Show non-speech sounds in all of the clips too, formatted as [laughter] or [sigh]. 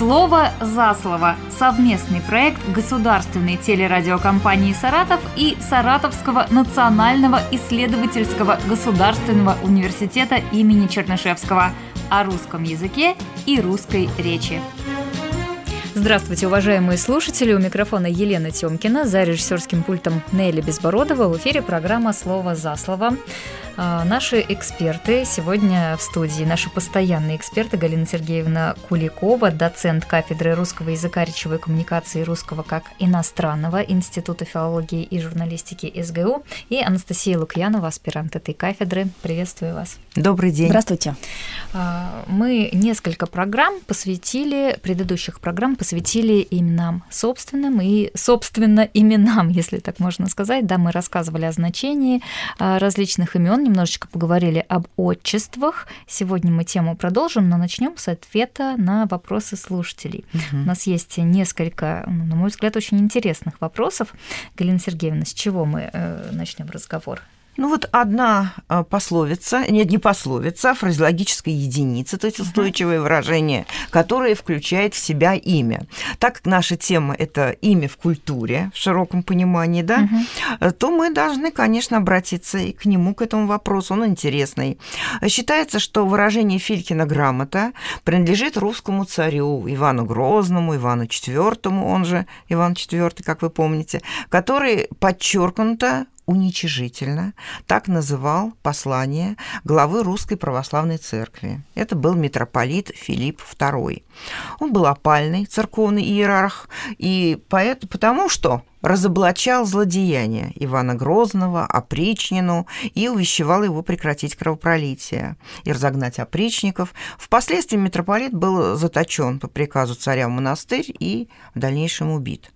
Слово за слово. Совместный проект государственной телерадиокомпании «Саратов» и Саратовского национального исследовательского государственного университета имени Чернышевского о русском языке и русской речи. Здравствуйте, уважаемые слушатели! У микрофона Елена Тёмкина, за режиссерским пультом Нелли Безбородова. В эфире программа «Слово за слово». А, наши эксперты сегодня в студии, наши постоянные эксперты Галина Сергеевна Куликова, доцент кафедры русского языка, речевой коммуникации русского как иностранного Института филологии и журналистики СГУ, и Анастасия Лукьянова, аспирант этой кафедры. Приветствую вас. Добрый день. Здравствуйте. А, мы несколько программ посвятили, предыдущих программ посвятили именам собственным и, собственно, именам, [laughs] если так можно сказать. Да, мы рассказывали о значении а, различных имен, немножечко поговорили об отчествах. Сегодня мы тему продолжим, но начнем с ответа на вопросы слушателей. Угу. У нас есть несколько, ну, на мой взгляд, очень интересных вопросов. Галина Сергеевна, с чего мы э, начнем разговор? Ну вот одна а, пословица, нет, не пословица, а фразеологическая единица, то есть устойчивое выражение, которое включает в себя имя. Так как наша тема – это имя в культуре, в широком понимании, да, uh то мы должны, конечно, обратиться и к нему, к этому вопросу, он интересный. Считается, что выражение Филькина грамота принадлежит русскому царю Ивану Грозному, Ивану IV, он же Иван IV, как вы помните, который подчеркнуто уничижительно так называл послание главы Русской Православной Церкви. Это был митрополит Филипп II. Он был опальный церковный иерарх, и поэт, потому что разоблачал злодеяния Ивана Грозного, опричнину и увещевал его прекратить кровопролитие и разогнать опричников. Впоследствии митрополит был заточен по приказу царя в монастырь и в дальнейшем убит.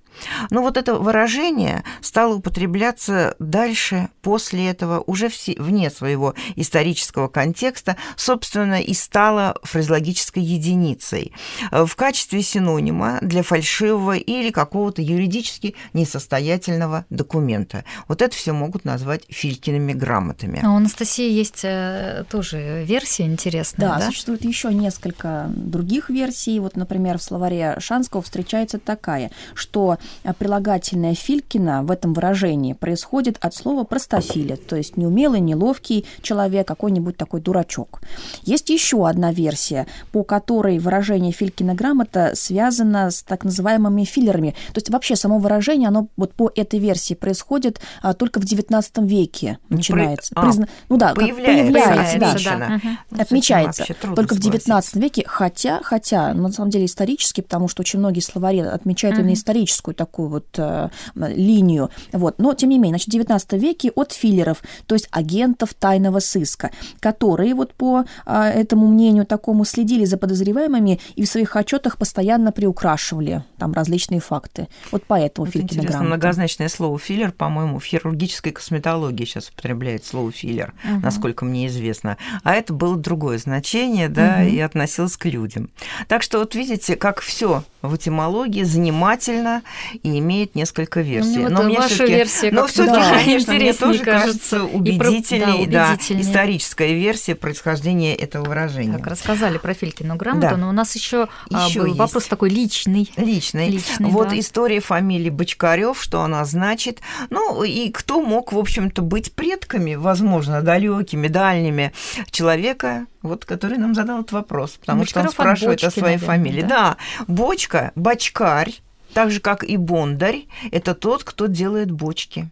Но вот это выражение стало употребляться дальше, после этого, уже вне своего исторического контекста, собственно, и стало фразеологической единицей в качестве синонима для фальшивого или какого-то юридически несостоятельного документа. Вот это все могут назвать Филькиными грамотами. А у Анастасии есть э, тоже версия интересная, да? Да, существует еще несколько других версий. Вот, например, в словаре Шанского встречается такая, что прилагательное Филькина в этом выражении происходит от слова простофиля, то есть неумелый, неловкий человек, какой-нибудь такой дурачок. Есть еще одна версия, по которой выражение Филькина грамота связано с так называемыми филлерами. То есть вообще само выражение, оно вот по этой версии происходит а, только в XIX веке начинается. При... А, Призна... Ну да, появляется, появляется да. да. Угу. Отмечается только в XIX веке, хотя, хотя, на самом деле исторически, потому что очень многие словари отмечают угу. именно историческую такую вот э, линию. Вот. Но, тем не менее, значит, в 19 веке от филлеров, то есть агентов тайного сыска, которые вот по э, этому мнению такому следили за подозреваемыми и в своих отчетах постоянно приукрашивали там различные факты. Вот поэтому вот Филькина многозначное слово филлер, по-моему, в хирургической косметологии сейчас употребляет слово филлер, угу. насколько мне известно. А это было другое значение, да, угу. и относилось к людям. Так что вот видите, как все в этимологии занимательно и имеет несколько версий. Ну, но мне ваша версия но все да, конечно, мне тоже кажется убедительней, да, убедительней. да, историческая версия происхождения этого выражения. Так, рассказали про Филькину грамоту, да. но у нас еще, а, еще был есть. вопрос такой личный. Личный. личный вот да. история фамилии Бочкарев, что она значит. Ну, и кто мог, в общем-то, быть предками, возможно, далекими, дальними человека, вот, который нам задал этот вопрос, потому Бочкарев что он спрашивает бочки, о своей наверное, фамилии. Да? да, бочка, бочкарь, так же, как и бондарь, это тот, кто делает бочки.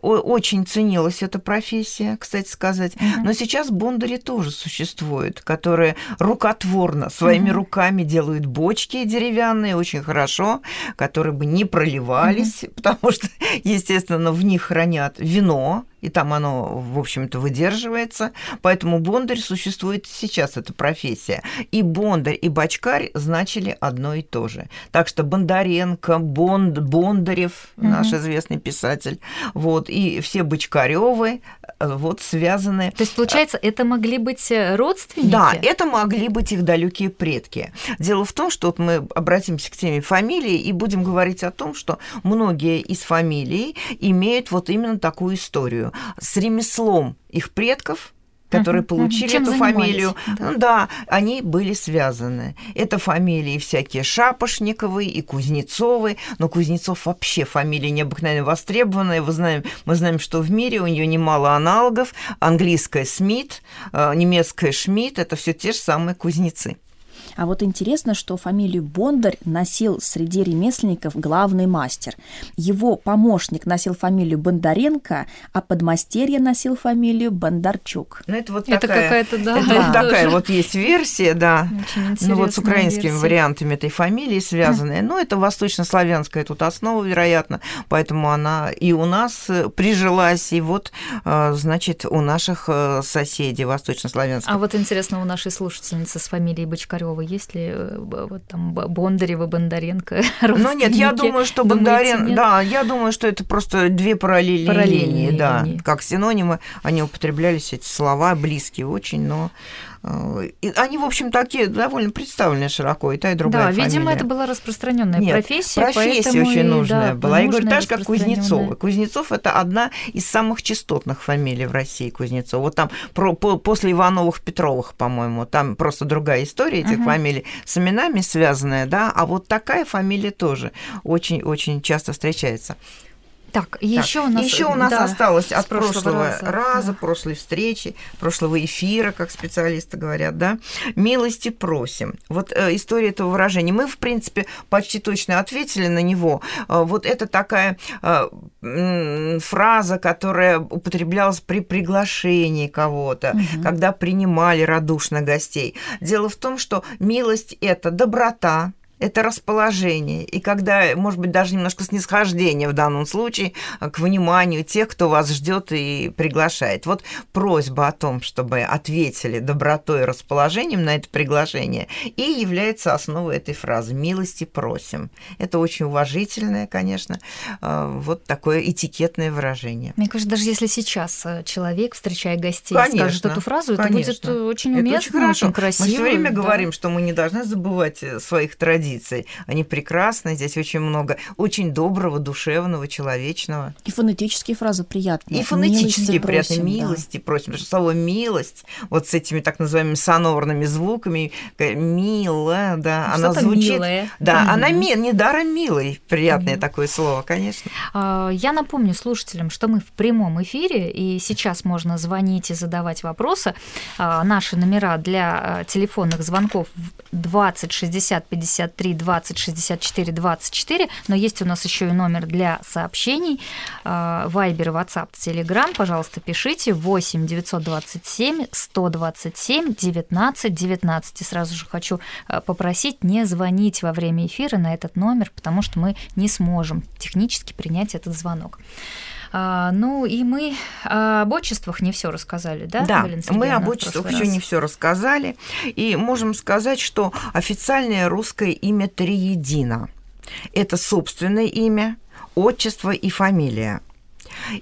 Очень ценилась эта профессия, кстати сказать. Uh-huh. Но сейчас бондари тоже существуют, которые рукотворно своими uh-huh. руками делают бочки деревянные, очень хорошо, которые бы не проливались, uh-huh. потому что, естественно, в них хранят вино, и там оно, в общем-то, выдерживается. Поэтому бондарь существует сейчас, эта профессия. И бондарь, и бачкарь значили одно и то же. Так что Бондаренко, Бонд, Бондарев, угу. наш известный писатель, вот, и все Бочкаревы э, вот связаны. То есть, получается, это могли быть э, родственники? Да, это могли быть их далекие предки. Дело в том, что вот мы обратимся к теме фамилии и будем говорить о том, что многие из фамилий имеют вот именно такую историю с ремеслом их предков которые угу, получили Чем эту фамилию, да. Ну, да, они были связаны. Это фамилии всякие Шапошниковы и Кузнецовы, но Кузнецов вообще фамилия необыкновенно востребованная. Вы знаем, мы знаем, что в мире у нее немало аналогов. Английская Смит, э, немецкая Шмидт – это все те же самые кузнецы. А вот интересно, что фамилию Бондарь носил среди ремесленников главный мастер. Его помощник носил фамилию Бондаренко, а подмастерье носил фамилию Бондарчук. Ну, это вот это такая, какая-то, да. Это вот такая вот есть версия, да. Ну, вот с украинскими версия. вариантами этой фамилии связанная. Ну, это восточнославянская тут основа, вероятно, поэтому она и у нас прижилась, и вот, э, значит, у наших э, соседей восточнославянских. А вот интересно, у нашей слушательницы с фамилией Бочкарёва есть ли э, вот там Бондарева, Бондаренко? [laughs] Ну нет, я думаю, что Бондаренко, да, я думаю, что это просто две параллельные, параллельные линии, да, линии. как синонимы, они употреблялись эти слова близкие очень, но они, в общем, такие довольно представлены широко, и та, и другая Да, видимо, это была распространенная Нет, профессия. профессия очень нужная да, была. Я говорю, так же, как Кузнецова. Кузнецов – это одна из самых частотных фамилий в России, Кузнецов. Вот там про, по, после Ивановых, Петровых, по-моему, там просто другая история этих uh-huh. фамилий с именами связанная, да, а вот такая фамилия тоже очень-очень часто встречается. Так, еще у нас, еще у нас да, осталось от прошлого, прошлого раза, раза да. прошлой встречи, прошлого эфира, как специалисты говорят, да, милости просим. Вот э, история этого выражения. Мы, в принципе, почти точно ответили на него. Э, вот это такая э, фраза, которая употреблялась при приглашении кого-то, угу. когда принимали радушно гостей. Дело в том, что милость – это доброта, это расположение. И когда, может быть, даже немножко снисхождение в данном случае к вниманию тех, кто вас ждет и приглашает. Вот просьба о том, чтобы ответили добротой и расположением на это приглашение, и является основой этой фразы «милости просим». Это очень уважительное, конечно, э, вот такое этикетное выражение. Мне кажется, даже если сейчас э, человек, встречая гостей, конечно, скажет эту фразу, конечно. это будет очень уместно, это очень, очень красиво. Мы все время да. говорим, что мы не должны забывать своих традиций традиций. Они прекрасны, здесь очень много очень доброго, душевного, человечного. И фонетические фразы приятные. И фонетические приятные. Милости да. просим. Потому что слово «милость» вот с этими так называемыми сонорными звуками, «мило», да, она звучит... Милое. Да, угу. она ми, недаром милый. Приятное угу. такое слово, конечно. А, я напомню слушателям, что мы в прямом эфире, и сейчас можно звонить и задавать вопросы. А, наши номера для а, телефонных звонков 20 60 50 53 20 64 24, но есть у нас еще и номер для сообщений. Вайбер, WhatsApp, Telegram, пожалуйста, пишите 8 927 127 19 19. И сразу же хочу а, попросить не звонить во время эфира на этот номер, потому что мы не сможем технически принять этот звонок. А, ну и мы об отчествах не все рассказали, да? Да, мы об отчествах еще не все рассказали. И можем сказать, что официальное русское имя Триедино. Это собственное имя, отчество и фамилия.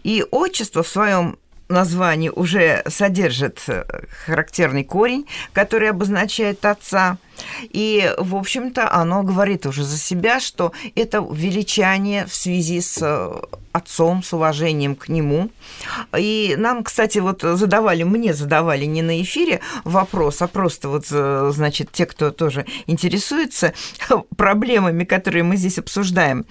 И отчество в своем названии уже содержит э, характерный корень, который обозначает отца. И, в общем-то, оно говорит уже за себя, что это величание в связи с э, отцом, с уважением к нему. И нам, кстати, вот задавали, мне задавали не на эфире вопрос, а просто вот, э, значит, те, кто тоже интересуется [laughs] проблемами, которые мы здесь обсуждаем.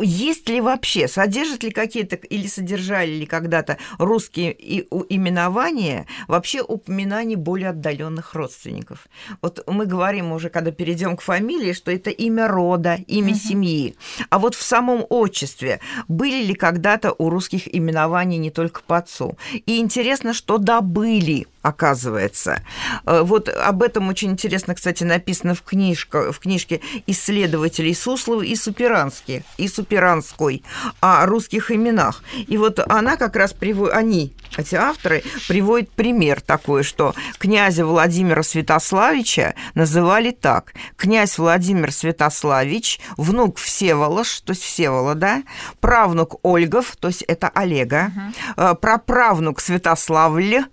Есть ли вообще, содержат ли какие-то или содержали ли когда-то русские именования вообще упоминания более отдаленных родственников? Вот мы говорим уже, когда перейдем к фамилии, что это имя рода, имя угу. семьи. А вот в самом отчестве были ли когда-то у русских именований не только по отцу? И интересно, что да, были оказывается. Э, вот об этом очень интересно, кстати, написано в, книжка, в книжке исследователей Суслова и Суперанских, и Суперанской о русских именах. И вот она как раз приводит, они, эти авторы, приводят пример такой, что князя Владимира Святославича называли так. Князь Владимир Святославич, внук Всеволож, то есть Всеволода, правнук Ольгов, то есть это Олега, угу. праправнук Святославль,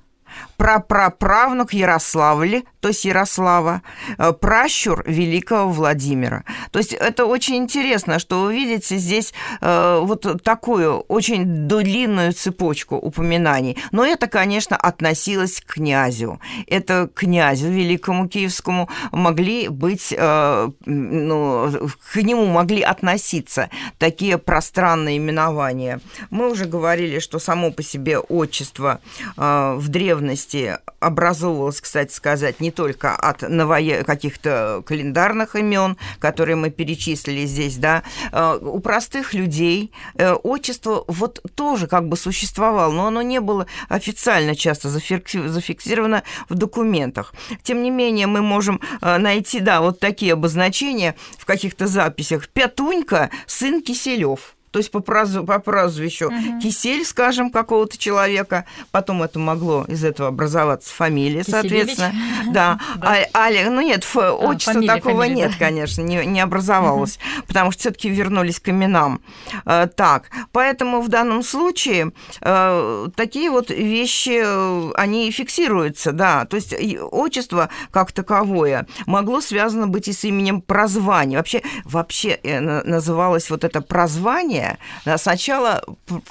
прапраправнук Ярославли, то есть Ярослава, э, пращур великого Владимира. То есть это очень интересно, что вы видите здесь э, вот такую очень длинную цепочку упоминаний. Но это, конечно, относилось к князю. Это князю великому киевскому могли быть, э, ну, к нему могли относиться такие пространные именования. Мы уже говорили, что само по себе отчество в древности образовывалось, кстати сказать, не только от новое... каких-то календарных имен, которые мы перечислили здесь, да, э, у простых людей э, отчество вот тоже как бы существовало, но оно не было официально часто зафиксировано в документах. Тем не менее, мы можем э, найти, да, вот такие обозначения в каких-то записях. Пятунька, сын Киселев то есть по, прозвищу, по прозвищу угу. Кисель, скажем, какого-то человека. Потом это могло из этого образоваться фамилия, Киселевич. соответственно. [laughs] Да. да. А, Али, ну нет, ф, а, отчества фамилия, такого фамилия, нет, да. конечно, не, не образовалось, угу. потому что все-таки вернулись к именам. Э, так, поэтому в данном случае э, такие вот вещи, э, они фиксируются, да. То есть отчество как таковое могло связано быть и с именем прозвания. Вообще, вообще называлось вот это прозвание прозвание. Сначала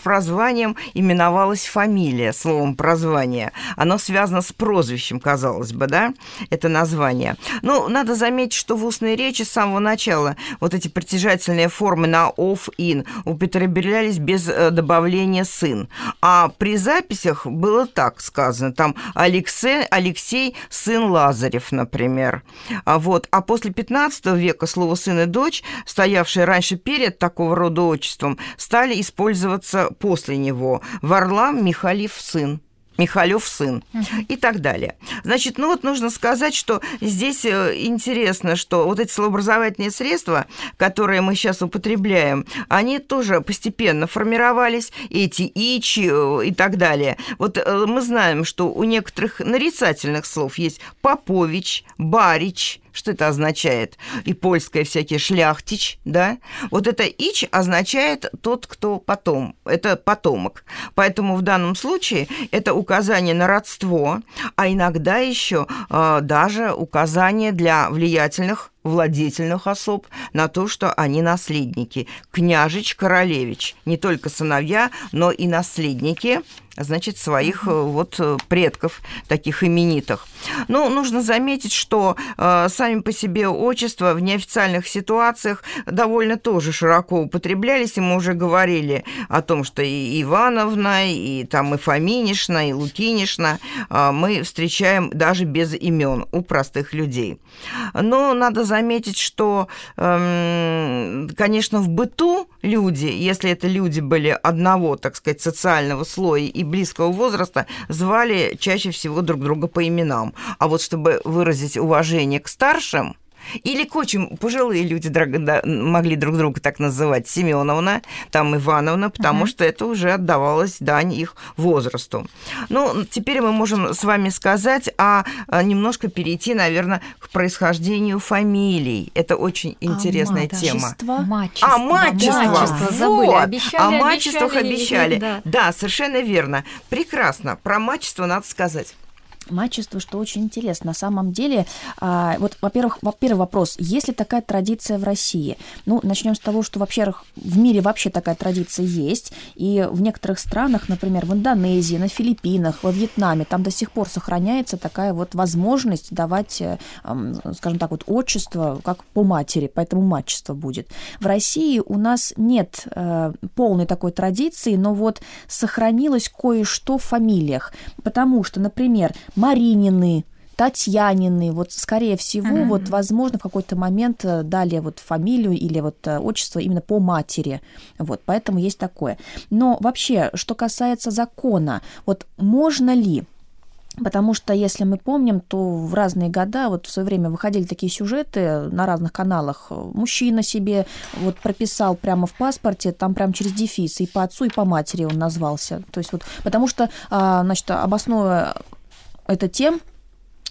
прозванием именовалась фамилия, словом прозвание. Оно связано с прозвищем, казалось бы, да, это название. Ну, надо заметить, что в устной речи с самого начала вот эти притяжательные формы на «of», «in» употреблялись без э, добавления «сын». А при записях было так сказано, там Алексей, Алексей сын Лазарев, например. А, вот. а после 15 века слово «сын» и «дочь», стоявшее раньше перед такого рода отчеством, отчеством стали использоваться после него. Варлам Михалев сын. Михалев сын и так далее. Значит, ну вот нужно сказать, что здесь э, интересно, что вот эти словообразовательные средства, которые мы сейчас употребляем, они тоже постепенно формировались, эти ичи э, и так далее. Вот э, мы знаем, что у некоторых нарицательных слов есть Попович, Барич, что это означает? И польское всякие шляхтич, да? Вот это ич означает тот, кто потом. Это потомок. Поэтому в данном случае это указание на родство, а иногда еще э, даже указание для влиятельных владетельных особ на то, что они наследники. Княжич, королевич. Не только сыновья, но и наследники значит, своих uh-huh. вот э, предков, таких именитых. Ну, нужно заметить, что э, сами по себе отчества в неофициальных ситуациях довольно тоже широко употреблялись, и мы уже говорили о том, что и Ивановна, и там и Фоминишна, и Лукинишна э, мы встречаем даже без имен у простых людей. Но надо заметить, что, эм, конечно, в быту люди, если это люди были одного, так сказать, социального слоя и близкого возраста, звали чаще всего друг друга по именам. А вот чтобы выразить уважение к старшим, или к очень пожилые люди могли друг друга так называть Семеновна, там Ивановна, потому uh-huh. что это уже отдавалось дань их возрасту. Ну, теперь мы можем с вами сказать, а, а немножко перейти, наверное, к происхождению фамилий. Это очень а интересная а, тема. Мачество. А, мачество. мачество. Забыли. Вот. Обещали, о мачествах обещали. обещали. Да. да, совершенно верно. Прекрасно. Про мачество надо сказать. Мачество, что очень интересно. На самом деле, а, вот, во-первых, во-первых, вопрос, есть ли такая традиция в России? Ну, начнем с того, что, вообще, в мире вообще такая традиция есть, и в некоторых странах, например, в Индонезии, на Филиппинах, во Вьетнаме, там до сих пор сохраняется такая вот возможность давать, э, скажем так, вот отчество как по матери, поэтому мачество будет. В России у нас нет э, полной такой традиции, но вот сохранилось кое-что в фамилиях, потому что, например, Маринины, Татьянины, вот скорее всего, mm-hmm. вот возможно в какой-то момент э, дали вот фамилию или вот э, отчество именно по матери, вот поэтому есть такое. Но вообще, что касается закона, вот можно ли Потому что, если мы помним, то в разные года, вот в свое время выходили такие сюжеты на разных каналах. Мужчина себе вот прописал прямо в паспорте, там прям через дефис, и по отцу, и по матери он назвался. То есть вот, потому что, а, значит, обосновывая это тем,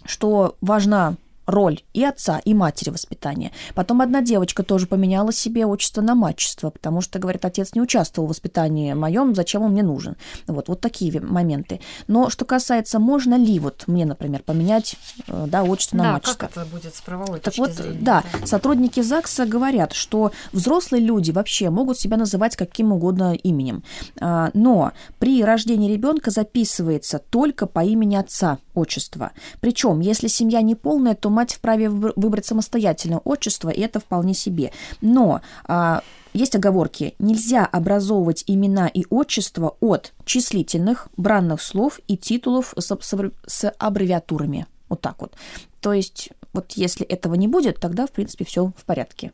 что важна роль и отца, и матери воспитания. Потом одна девочка тоже поменяла себе отчество на мачество, потому что, говорит, отец не участвовал в воспитании моем, зачем он мне нужен. Вот, вот такие моменты. Но что касается, можно ли вот мне, например, поменять э, да, отчество на да, мачество? как это будет с правовой Так вот, зрения? да, сотрудники ЗАГСа говорят, что взрослые люди вообще могут себя называть каким угодно именем, А, но при рождении ребенка записывается только по имени отца отчество. Причем, если семья не полная, то мать вправе выбр- выбрать самостоятельно отчество, и это вполне себе. Но а, есть оговорки. Нельзя образовывать имена и отчества от числительных, бранных слов и титулов с, с с аббревиатурами. Вот так вот. То есть, вот если этого не будет, тогда, в принципе, все в порядке.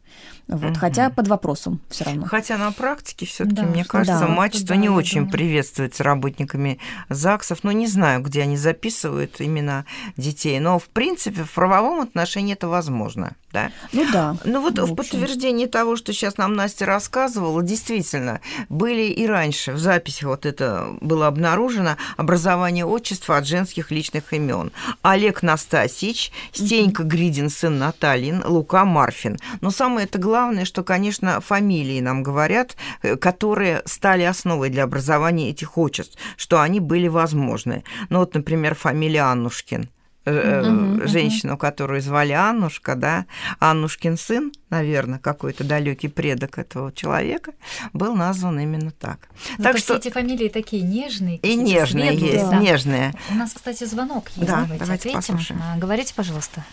Вот. Мгм. Хотя под вопросом все равно. Хотя на практике все-таки, Да, мне что кажется, да, мачество да, не очень думаю. приветствуется работниками ЗАГСов. Ну, не знаю, где они записывают имена детей, но, в принципе, в правовом отношении это возможно. Да? Ну да. Ну вот в в подтверждение того, что сейчас нам Настя рассказывала, действительно, были и раньше в записи вот это было обнаружено образование отчества от женских личных имен. Олег Настасич, Стенька Гридин, сын Наталин, Лука Марфин. Но самое это главное, что, конечно, фамилии нам говорят, э, которые стали основой для образования этих отчеств, что они были возможны. Ну вот, например, фамилия Аннушкин э, мгм. женщину, которую звали Аннушка, да, Аннушкин сын, наверное, какой-то далекий предок этого человека, был назван именно так. Зато так что эти фамилии такие нежные. и нежные светлые, есть, да. нежные. У нас, кстати, звонок есть. Да, Давайте, давайте ответим. послушаем. А, Говорите, пожалуйста.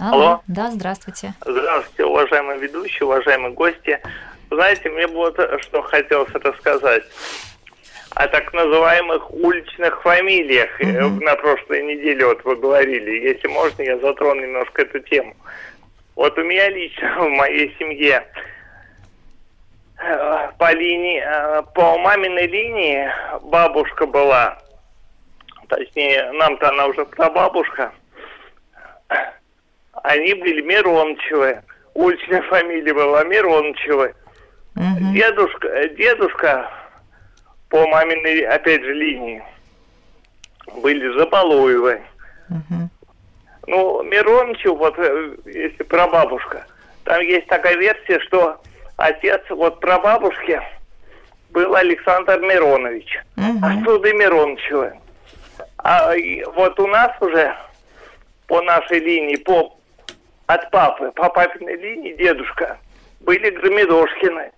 Алло. Да, здравствуйте. Здравствуйте, уважаемые ведущие, уважаемые гости. Знаете, мне бы вот что хотелось рассказать о так называемых уличных фамилиях. Мгм. На прошлой неделе вот вы говорили. Если можно, я затрону немножко эту тему. Вот у меня лично, в моей семье, э, по линии, э, по маминой линии бабушка была, точнее, нам-то она уже прабабушка, они были Мирончевы. Уличная фамилия была Мирончевы. Мгм. Дедушка, э, дедушка по маминой, опять же, линии были Забалуевы. Мгм. Ну, Мирончев, вот э, если прабабушка, там есть такая версия, что отец вот прабабушки был Александр Миронович. Мгм. Отсюда и Мирончевы. А вот у нас уже по нашей линии, по от папы, по папиной линии дедушка были Громедошкины.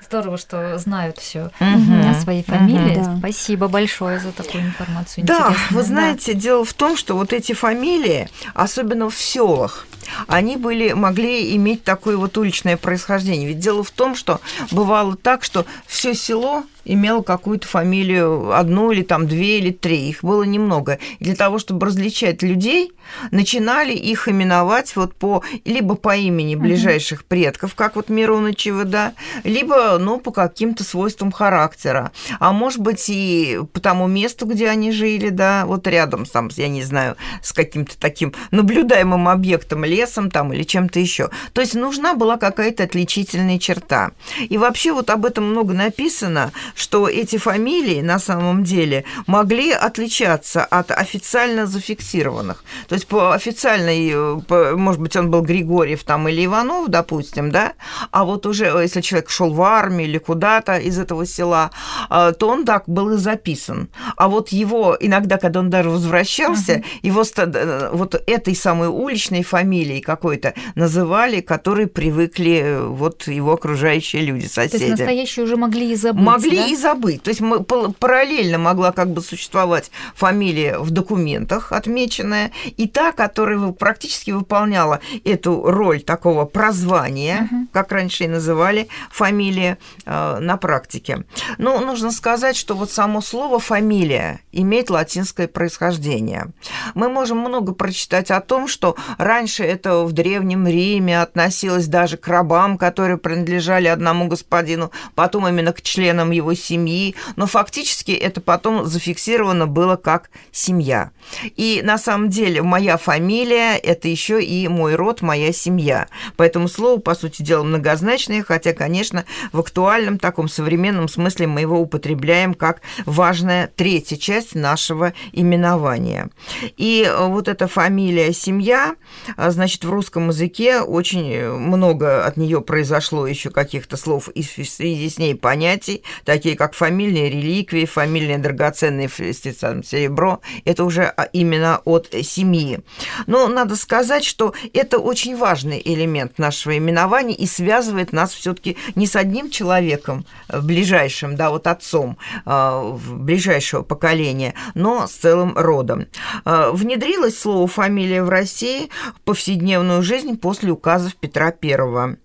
Здорово, что знают все о своей фамилии. Да. Спасибо большое за такую информацию. Да, вы Да. знаете, дело в том, что вот эти фамилии, особенно в селах, они были, могли иметь такое вот уличное происхождение. Ведь дело в том, что бывало так, что все село имело какую-то фамилию, одну или там две или три, их было немного. И для того, чтобы различать людей, начинали их именовать вот по, либо по имени ближайших предков, как вот Миронычева, да, либо, ну, по каким-то свойствам характера. А может быть, и по тому месту, где они жили, да, вот рядом, там, я не знаю, с каким-то таким наблюдаемым объектом, лесом там или чем-то еще. То есть нужна была какая-то отличительная черта. И вообще вот об этом много написано, что эти фамилии на самом деле могли отличаться от официально зафиксированных. То есть по официальной, э, по- может быть, он был Григорьев там или Иванов, допустим, да, а вот уже э, если человек шел в армию или куда-то из этого села, э, то он так был и записан. А вот его иногда, когда он даже возвращался, его ста- э, вот этой самой уличной фамилией какой-то называли, которые привыкли вот его окружающие люди, То есть соседи. настоящие уже могли и забыть, Могли да? И забыть. То есть мы, параллельно могла как бы существовать фамилия в документах отмеченная, и та, которая практически выполняла эту роль такого прозвания, как раньше и называли фамилии э, на практике. Но нужно сказать, что вот само слово «фамилия» имеет латинское происхождение. Мы можем много прочитать о том, что раньше это в Древнем Риме относилось даже к рабам, которые принадлежали одному господину, потом именно к членам его семьи, но фактически это потом зафиксировано было как семья. И на самом деле моя фамилия – это еще и мой род, моя семья. Поэтому слово, по сути дела, многозначное, хотя, конечно, в актуальном таком современном смысле мы его употребляем как важная третья часть нашего именования. И э, вот эта фамилия «семья», э, значит, в русском языке очень много от нее произошло еще каких-то слов и в связи с ней понятий, такие как фамильные реликвии, фамильные драгоценные серебро. Это уже а, именно от семьи. Но надо сказать, что это очень важный элемент нашего именования и связывает нас все-таки не с одним человеком э, ближайшим, да, вот отцом ближайшего поколения, но с целым родом. Внедрилось слово «фамилия» в России в повседневную жизнь после указов Петра I.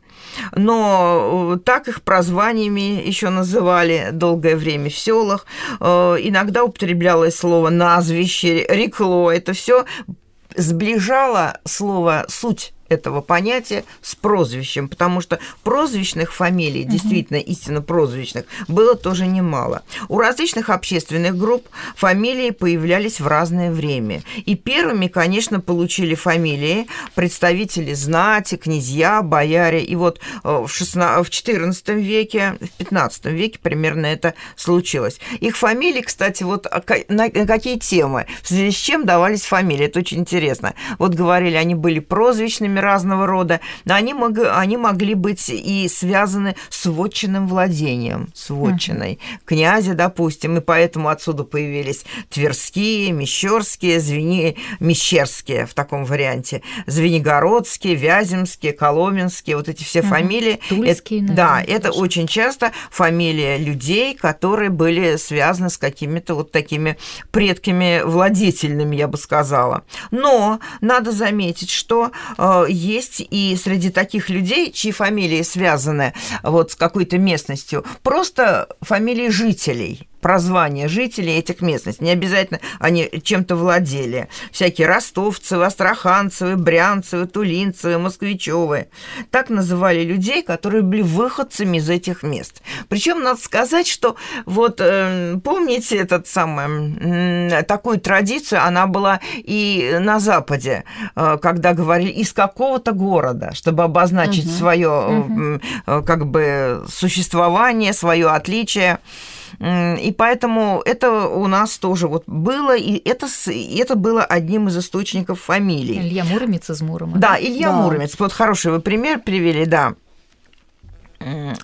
Но э, так их прозваниями еще называли долгое время в селах. Э, иногда употреблялось слово назвище, рекло. Это все сближало слово суть этого понятия с прозвищем, потому что прозвищных фамилий, угу. действительно истинно прозвищных, было тоже немало. У различных общественных групп фамилии появлялись в разное время. И первыми, конечно, получили фамилии представители знати, князья, бояре. И вот э, в, 16, в XIV веке, в XV веке примерно это случилось. Их фамилии, кстати, вот а на какие темы, в связи с чем давались фамилии, это очень интересно. Вот говорили, они были прозвищными, разного рода, но они, мог, они могли быть и связаны с вотчинным владением, с вотчиной. Uh-huh. Князя, допустим, и поэтому отсюда появились Тверские, Мещерские, Звени... Мещерские в таком варианте, Звенигородские, Вяземские, Коломенские, вот эти все uh-huh. фамилии. Тульские, это, Да, это тоже. очень часто фамилия людей, которые были связаны с какими-то вот такими предками владетельными, я бы сказала. Но надо заметить, что э, есть и среди таких людей, чьи фамилии связаны вот с какой-то местностью, просто фамилии жителей прозвания жителей этих местностей. Не обязательно они чем-то владели. Всякие ростовцевы, астраханцевы, брянцевы, тулинцевы, москвичевы. Так называли людей, которые были выходцами из этих мест. Причем надо сказать, что вот э, помните этот самый, такую традицию, она была и на Западе, э, когда говорили из какого-то города, чтобы обозначить угу. свое угу. Как бы существование, свое отличие. И поэтому это у нас тоже вот было, и это, это было одним из источников фамилий. Илья Муромец из Мурома. Да, Илья да. Муромец. Вот хороший вы пример привели, да.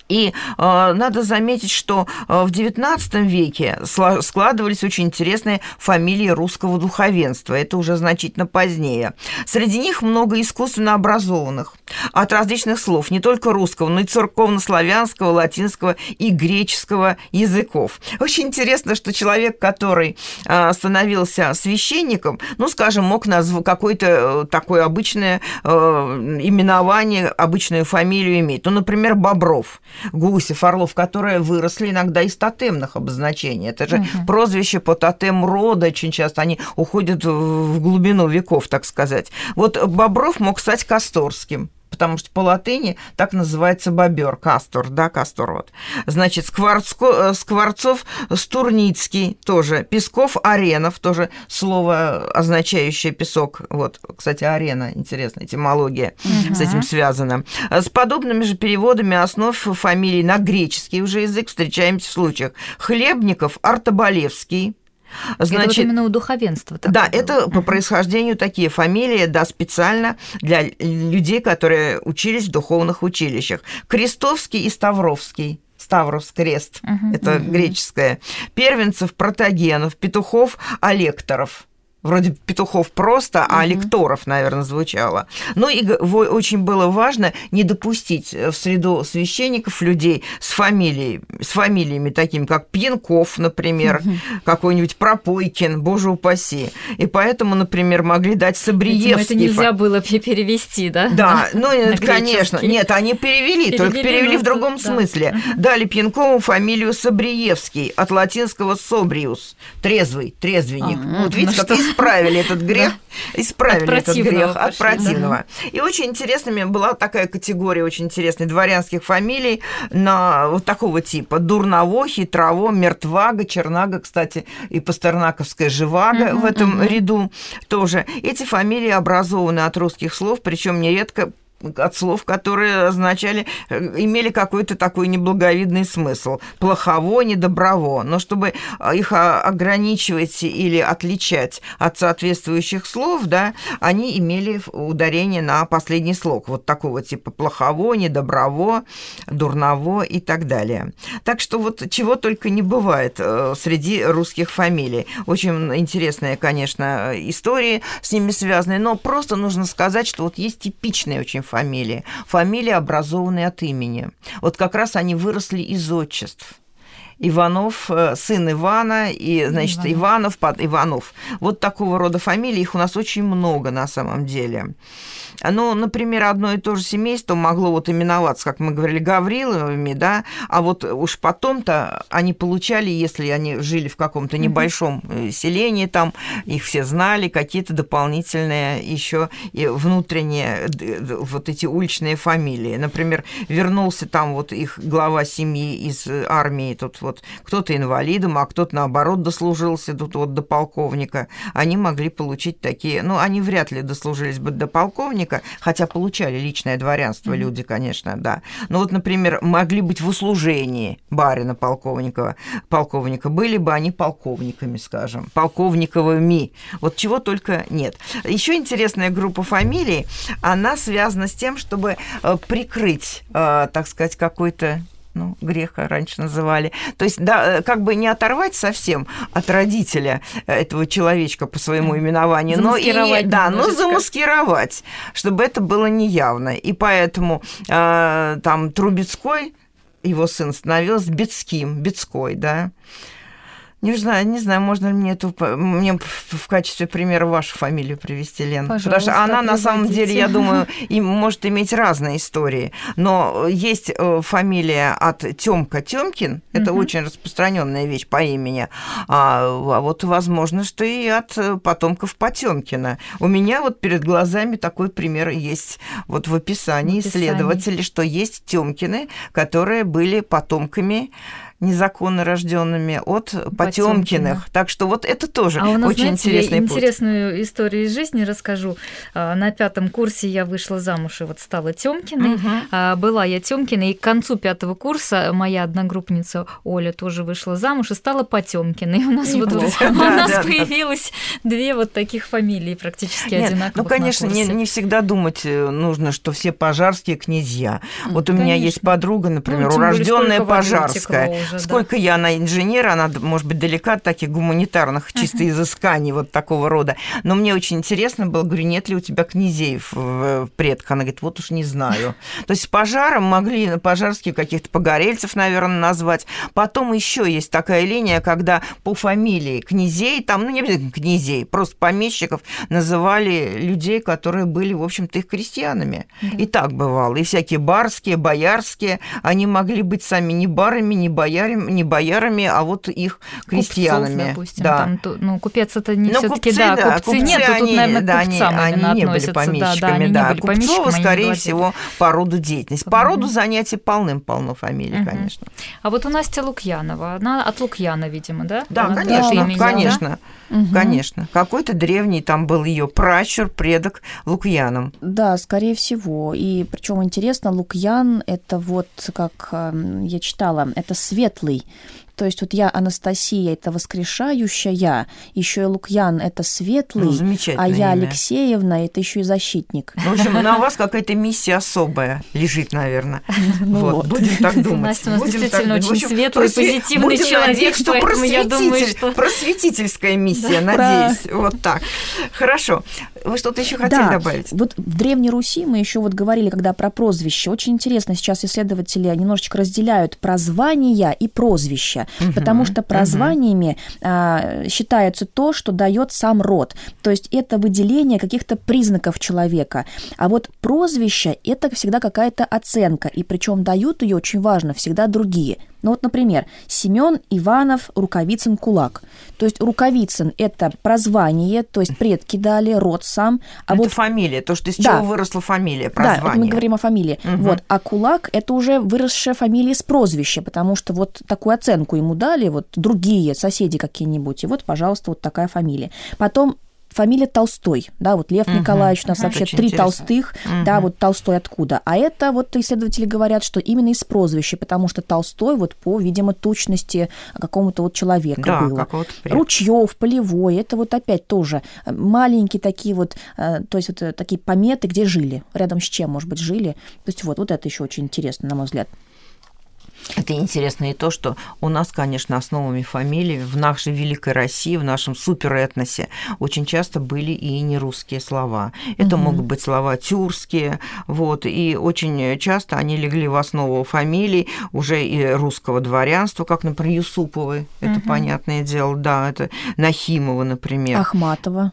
И э, надо заметить, что э, в XIX веке складывались очень интересные фамилии русского духовенства. Это уже значительно позднее. Среди них много искусственно образованных от различных слов, не только русского, но и церковно-славянского, латинского и греческого языков. Очень интересно, что человек, который э, становился священником, ну, скажем, мог назвать какое-то э, такое обычное э, именование, обычную фамилию иметь. Ну, например, Бобров Бобров, Гусев, Орлов, которые выросли иногда из тотемных обозначений. Это же угу. прозвище по тотем рода, очень часто они уходят в глубину веков, так сказать. Вот Бобров мог стать Касторским потому что по латыни так называется бобер, кастор, да, кастор вот. Значит, Скворцко, э, Скворцов Стурницкий тоже, Песков Аренов тоже слово, означающее песок. Вот, кстати, арена, интересная этимология угу. с этим связана. С подобными же переводами основ фамилий на греческий уже язык встречаемся в случаях. Хлебников Артобалевский, Значит, это вот именно у духовенства. Да, было. это по происхождению такие фамилии, да, специально для людей, которые учились в духовных училищах. Крестовский и Ставровский. Ставрос крест, uh-huh, это uh-huh. греческое. Первенцев, Протагенов, Петухов, Алекторов вроде петухов просто, а угу. лекторов, наверное, звучало. Ну и очень было важно не допустить в среду священников людей с фамилией, с фамилиями такими, как Пьянков, например, угу. какой-нибудь Пропойкин, боже упаси. И поэтому, например, могли дать Собриевский. Видимо, это нельзя было перевести, да? Да, [laughs] ну, конечно. Нет, они перевели, перевели только перевели в другом да. смысле. Дали Пьянкову фамилию Собриевский от латинского «собриус» – трезвый, трезвенник. А, вот видите, ну, как исправили этот грех, исправили От этот грех от противного. И очень интересными была такая категория очень интересной дворянских фамилий на вот такого типа. Дурново, Хитрово, Мертвага, Чернага, кстати, и Пастернаковская Живаго в этом ряду тоже. Эти фамилии образованы от русских слов, причем нередко от слов, которые означали, э, имели какой-то такой неблаговидный смысл. Плохово, недоброво. Но чтобы э, их а, ограничивать или отличать от соответствующих слов, да, они имели ударение на последний слог. Вот такого типа плохово, недоброво, дурново и так далее. Так что вот чего только не бывает э, среди русских фамилий. Очень интересные, конечно, истории с ними связаны, но просто нужно сказать, что вот есть типичные очень фамилии. Фамилии, образованные от имени. Вот как раз они выросли из отчеств. Иванов, э, сын Ивана, и, значит, Иванов. Иванов, под Иванов. Вот такого рода фамилий, их у нас очень много на самом деле. Ну, например, одно и то же семейство могло вот именоваться, как мы говорили, Гавриловыми, да, а вот уж потом-то они получали, если они жили в каком-то небольшом э, селении, там их все знали, какие-то дополнительные еще внутренние д- вот эти уличные фамилии. Например, вернулся там вот их глава семьи из э, армии, тут вот кто-то инвалидом, а кто-то наоборот дослужился тут вот до полковника. Они могли получить такие, ну, они вряд ли дослужились бы до полковника, хотя получали личное дворянство люди, конечно, да. Но вот, например, могли быть в услужении барина полковника, полковника, были бы они полковниками, скажем, полковниковыми. Вот чего только нет. Еще интересная группа фамилий, она связана с тем, чтобы э, прикрыть, э, так сказать, какой-то ну, греха раньше называли. То есть, да, э, как бы не оторвать совсем от родителя э, этого человечка по своему именованию, но и, да, но замаскировать, чтобы это было неявно. И поэтому э, там Трубецкой, его сын становился Бецким, Бецкой, да. Не знаю, не знаю, можно ли мне эту мне в качестве примера вашу фамилию привести, Лен. Потому Пожалуйста, что она на самом приводите. деле, я думаю, и может иметь разные истории. Но есть э, фамилия от Тёмка Тёмкин, это очень распространенная вещь по имени. А, а вот возможно, что и от э, потомков Потемкина. У меня вот перед глазами такой пример есть вот в описании В описании. исследователей, что есть Тёмкины, которые были потомками незаконно рожденными от Потемкиных. Так что вот это тоже А у нас, очень знаете, я интересный путь. интересную историю из жизни расскажу. А, На пятом курсе я вышла замуж и вот стала Тёмкиной. А, Была я Тёмкиной, и к концу пятого курса моя одногруппница Оля тоже вышла замуж и стала Потемкиной. У нас вот Неплохо. [laughs] у Да, нас да, да. появилось две вот таких фамилии практически Нет, одинаковых. ну, конечно, не, не всегда думать э, нужно, что все пожарские князья. Вот у меня конечно. есть подруга, например, Ну, урожденная пожарская. Уже, да. Сколько я она инженер, она, может быть, далека от таких гуманитарных чисто изысканий вот такого рода. Но мне очень интересно было, говорю, нет ли у тебя князей в, предках? Она говорит, вот уж не знаю. [laughs] То есть пожаром могли пожарские каких-то погорельцев, наверное, назвать. Потом еще есть такая линия, когда по фамилии князей, там, ну, не обязательно князей, просто помещиков называли людей, которые были, в общем-то, их крестьянами. И так бывало. И всякие барские, боярские, они могли быть сами не барами, не боярами, не боярами, а вот их крестьянами. Купцов, допустим, да. там, ну, купец это не Ну, все-таки, купцы, да, да, купцы, купцы, нет, то тут, они, наверное, да, они, они не были да, помещиками, да, они да. не были Купцова, они скорее всего, по роду деятельности. По роду занятий полным-полно фамилий, Мгм. конечно. А вот у Насти Лукьянова, она от Лукьяна, видимо, да? Да, Она конечно, имени, да? конечно, Мгм. конечно. Какой-то древний там был ее пращур, предок Лукьяном. Да, скорее всего. И причем интересно, Лукьян это вот, как эм, я читала, это светлый. То есть вот я Анастасия это воскрешающая, еще и Лукьян это Ну, светлый, замечательное а я имя. Алексеевна это еще и защитник. В общем, на вас какая-то миссия особая лежит, наверное. [laughs] Ну вот, вот. будем так думать. Настя у нас Будем действительно так очень общем, светлый, просве- позитивный будем человек, надеяться, что поэтому я думаю, просветитель- что- Просветительская миссия, [laughs] надеюсь. Вот так. Хорошо. Вы что-то еще хотели Да, добавить? Вот в Древней Руси мы еще вот говорили, когда про прозвище. Очень интересно, сейчас исследователи немножечко разделяют прозвания и прозвища, потому что прозваниями а, считается то, что дает сам род. То есть это выделение каких-то признаков человека. А вот прозвище это всегда какая-то оценка, и причем дают ее очень важно всегда другие. Ну вот, например, Семен Иванов Рукавицын Кулак. То есть Рукавицын – это прозвание, то есть предки дали, род сам. А это вот... фамилия, то, что из да. чего выросла фамилия, прозвание. Да, это мы говорим о фамилии. Угу. Вот. А Кулак – это уже выросшая фамилия с прозвища, потому что вот такую оценку ему дали вот другие соседи какие-нибудь, и вот, пожалуйста, вот такая фамилия. Потом фамилия Толстой, да, вот Лев угу. Николаевич, у нас вообще три интересно. Толстых, угу. да, вот Толстой откуда. А это вот исследователи говорят, что именно из прозвища, потому что Толстой вот по, видимо, точности какому-то вот человека да, было. Ручьев, Полевой, это вот опять тоже маленькие такие вот, э, то есть вот э, такие пометы, где жили, рядом с чем, может быть, жили. То есть вот, вот это еще очень интересно, на мой взгляд. Это интересно и то, что у нас, конечно, основами фамилии в нашей великой России, в нашем суперэтносе очень часто были и нерусские слова. Это угу. могут быть слова тюркские, вот, и очень часто они легли в основу фамилий уже и русского дворянства, как, например, Юсуповы, угу. это понятное дело, да, это Нахимова, например. Ахматова.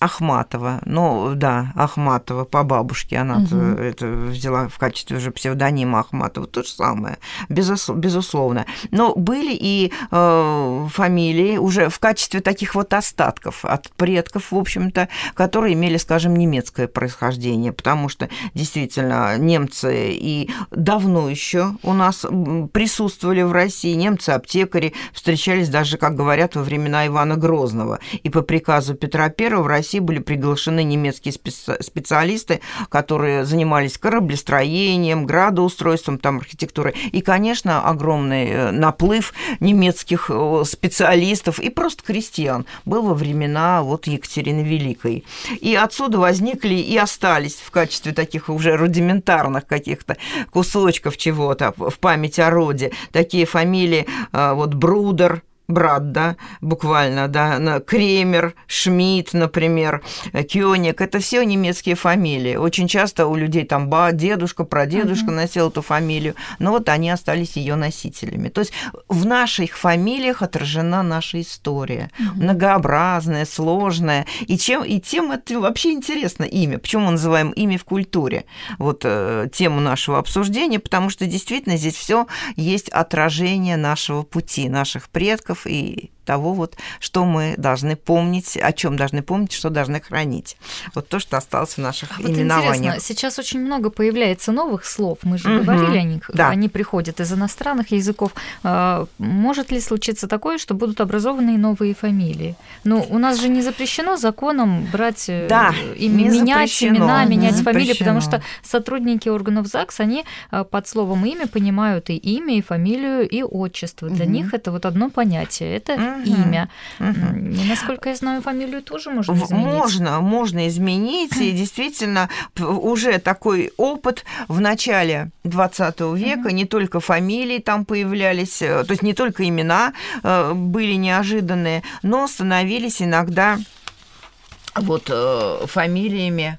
Ахматова, ну да, Ахматова по бабушке, она угу. это взяла в качестве уже псевдонима Ахматова, то же самое, безусловно. Но были и э, фамилии уже в качестве таких вот остатков от предков, в общем-то, которые имели, скажем, немецкое происхождение, потому что действительно немцы и давно еще у нас присутствовали в России, немцы-аптекари встречались даже, как говорят, во времена Ивана Грозного, и по приказу Петра I в России России были приглашены немецкие специалисты, которые занимались кораблестроением, градоустройством, там, архитектурой. И, конечно, огромный э, наплыв немецких э, специалистов и просто крестьян был во времена вот Екатерины Великой. И отсюда возникли и остались в качестве таких уже рудиментарных каких-то кусочков чего-то в память о роде такие фамилии, э, вот Брудер, брат, да, буквально, да, Кремер, Шмидт, например, Кёник, это все немецкие фамилии. Очень часто у людей там ба, дедушка, прадедушка угу. носил эту фамилию, но вот они остались ее носителями. То есть в наших фамилиях отражена наша история, угу. многообразная, сложная, и чем и тем это вообще интересно имя. Почему мы называем имя в культуре? Вот э, тему нашего обсуждения, потому что действительно здесь все есть отражение нашего пути, наших предков и того, вот, что мы должны помнить, о чем должны помнить, что должны хранить. Вот то, что осталось в наших а именованиях. интересно, сейчас очень много появляется новых слов, мы же угу. говорили о них, да. они приходят из иностранных языков. А, может ли случиться такое, что будут образованы новые фамилии? Ну, у нас же не запрещено законом брать, э, да, и менять запрещено. имена, менять не фамилии, потому что сотрудники органов ЗАГС, они э, под словом имя понимают и имя, и фамилию, и отчество. Для угу. них это вот одно понятие. Это имя. Угу. Насколько я знаю, фамилию тоже можно изменить. Можно, можно изменить. И действительно, уже такой опыт в начале 20 века, угу. не только фамилии там появлялись, э, то есть не только имена э, были неожиданные, но становились иногда вот э, фамилиями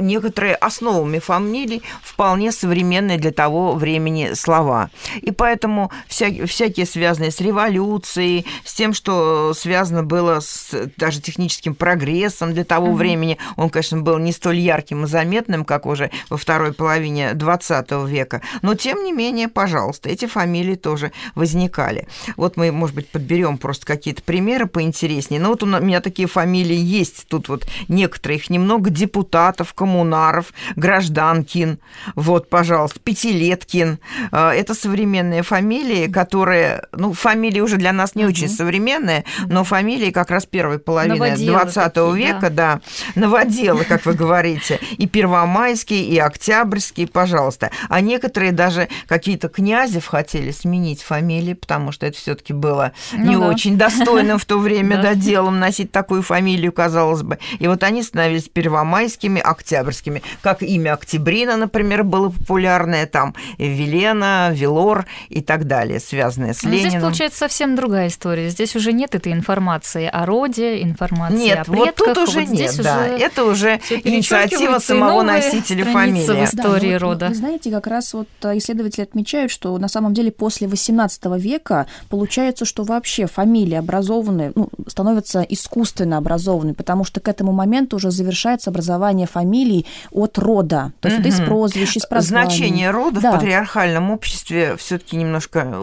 некоторые основами фамилий вполне современные для того времени слова. И поэтому вся, всякие связанные с революцией, с тем, что связано было с даже техническим прогрессом для того mm-hmm. времени, он, конечно, был не столь ярким и заметным, как уже во второй половине 20 века, но тем не менее, пожалуйста, эти фамилии тоже возникали. Вот мы, может быть, подберем просто какие-то примеры поинтереснее. Но вот у меня такие фамилии есть, тут вот некоторые, их немного, депутат депутатов, коммунаров, гражданкин, вот, пожалуйста, пятилеткин. А, это современные фамилии, которые, ну, фамилии уже для нас не очень современные, но фамилии как раз первой половины Новоделы 20 такие, века, да. да, новоделы, как вы говорите, и Первомайский, и Октябрьский, пожалуйста. А некоторые даже какие-то князев хотели сменить фамилии, потому что это все таки было ну, не да. очень достойным в то [laughs] время да. делом носить такую фамилию, казалось бы. И вот они становились Первомайскими, октябрьскими, октябрьскими, как имя Октябрина, например, было популярное, там Велена, Велор и так далее, связанное с Но Лениным. Здесь получается совсем другая история. Здесь уже нет этой информации о роде, информации нет, о предках. вот тут уже вот нет, да. Уже Это уже инициатива самого носителя фамилии. в истории да, рода. Вы знаете, как раз вот э, исследователи отмечают, что на самом деле после XVIII века получается, что вообще фамилии образованные, ну, становятся искусственно образованными, потому что к этому моменту уже завершается образование происхождение фамилий от рода, то есть угу. вот из прозвищ, из прозваний. Значение рода да. в патриархальном обществе все-таки немножко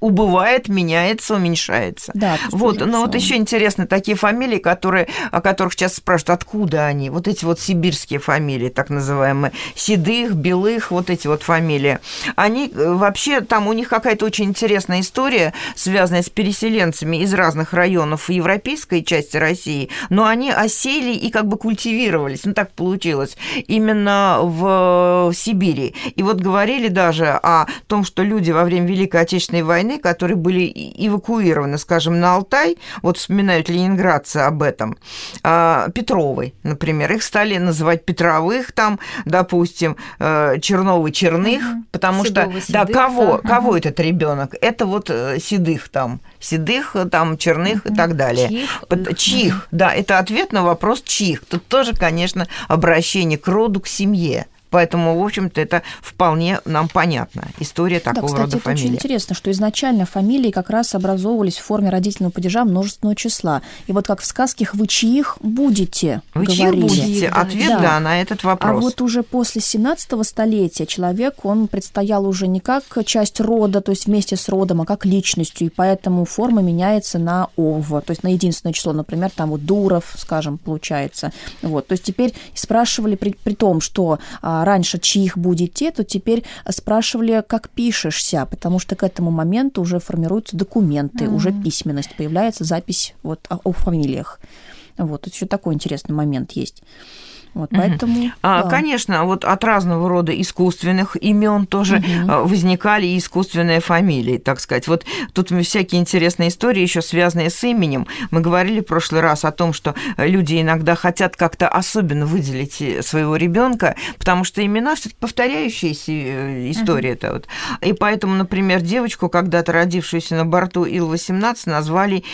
убывает, меняется, уменьшается. Да, вот, но вот еще интересно такие фамилии, которые, о которых сейчас спрашивают, откуда они, вот эти вот сибирские фамилии, так называемые, седых, белых, вот эти вот фамилии, они э, вообще, там у них какая-то очень интересная история, связанная с переселенцами из разных районов европейской части России, но они осели и как бы культивировались, ну так получилось, именно в Сибири. И вот говорили даже о том, что люди во время Великой Отечественной войны, которые были эвакуированы, скажем, на Алтай, вот вспоминают ленинградцы об этом, а, Петровой, например, их стали называть Петровых там, допустим, э, Черновый Черных, угу. потому Седого, что, седых, да, кого, да. кого угу. этот ребенок? Это вот э, седых там, седых, там, черных угу. и так далее. Чих. Чих, да, это ответ на вопрос чих. Тут тоже, конечно, обращение к роду, к семье. Поэтому, в общем-то, это вполне нам понятно. История такого да, кстати, рода это фамилии. очень интересно, что изначально фамилии как раз образовывались в форме родительного падежа множественного числа. И вот как в сказках «Вы чьих будете?» Вы говорили. чьих будете? Ответ да. да на этот вопрос. А вот уже после 17 столетия человек, он предстоял уже не как часть рода, то есть вместе с родом, а как личностью, и поэтому форма меняется на «ов», то есть на единственное число, например, там вот «дуров», скажем, получается. Вот, то есть теперь спрашивали при, при том, что а, раньше чьих будете, то теперь спрашивали, как пишешься, потому что к этому моменту уже формируются документы, mm-hmm. уже письменность, появляется запись вот о, о фамилиях. Вот, тут еще такой интересный момент есть. Вот, поэтому, угу. да. Конечно, вот от разного рода искусственных имен тоже угу. возникали искусственные фамилии, так сказать. Вот тут всякие интересные истории еще связанные с именем. Мы говорили в прошлый раз о том, что люди иногда хотят как-то особенно выделить э, своего ребенка, потому что имена все-таки повторяющиеся э, истории угу. вот. И поэтому, например, девочку, когда-то родившуюся на борту Ил-18, назвали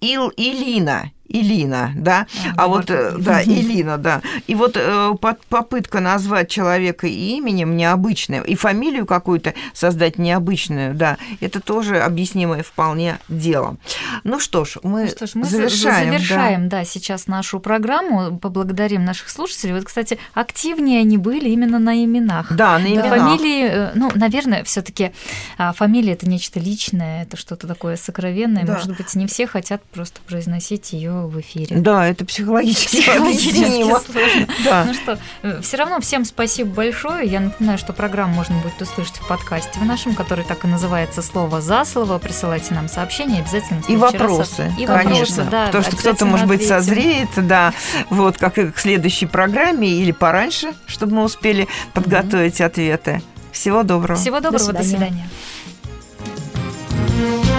Ил Илина Илина, да, а, а вот, э, да, [laughs] Илина, да. И вот э, попытка назвать человека именем необычным и фамилию какую-то создать необычную, да, это тоже объяснимое вполне дело. Ну что ж, мы, ну что ж, мы завершаем. Завершаем, да. да, сейчас нашу программу, поблагодарим наших слушателей. Вот, кстати, активнее они были именно на именах. Да, на именах. Фамилии, э, ну, наверное, все таки а, фамилия – это нечто личное, это что-то такое сокровенное. Да. Может быть, не все хотят просто произносить ее в эфире. Да, это психологически, психологически сложно. Да. Ну что, э, все равно всем спасибо большое. Я напоминаю, что программу можно будет услышать в подкасте в нашем, который так и называется «Слово за слово». Присылайте нам сообщения обязательно. И вопросы, и конечно. Вопросы, да, Потому что кто-то, может быть, созреет, да, вот, как и к следующей программе или пораньше, чтобы мы успели подготовить ответы. Всего доброго. Всего доброго, до свидания. До свидания.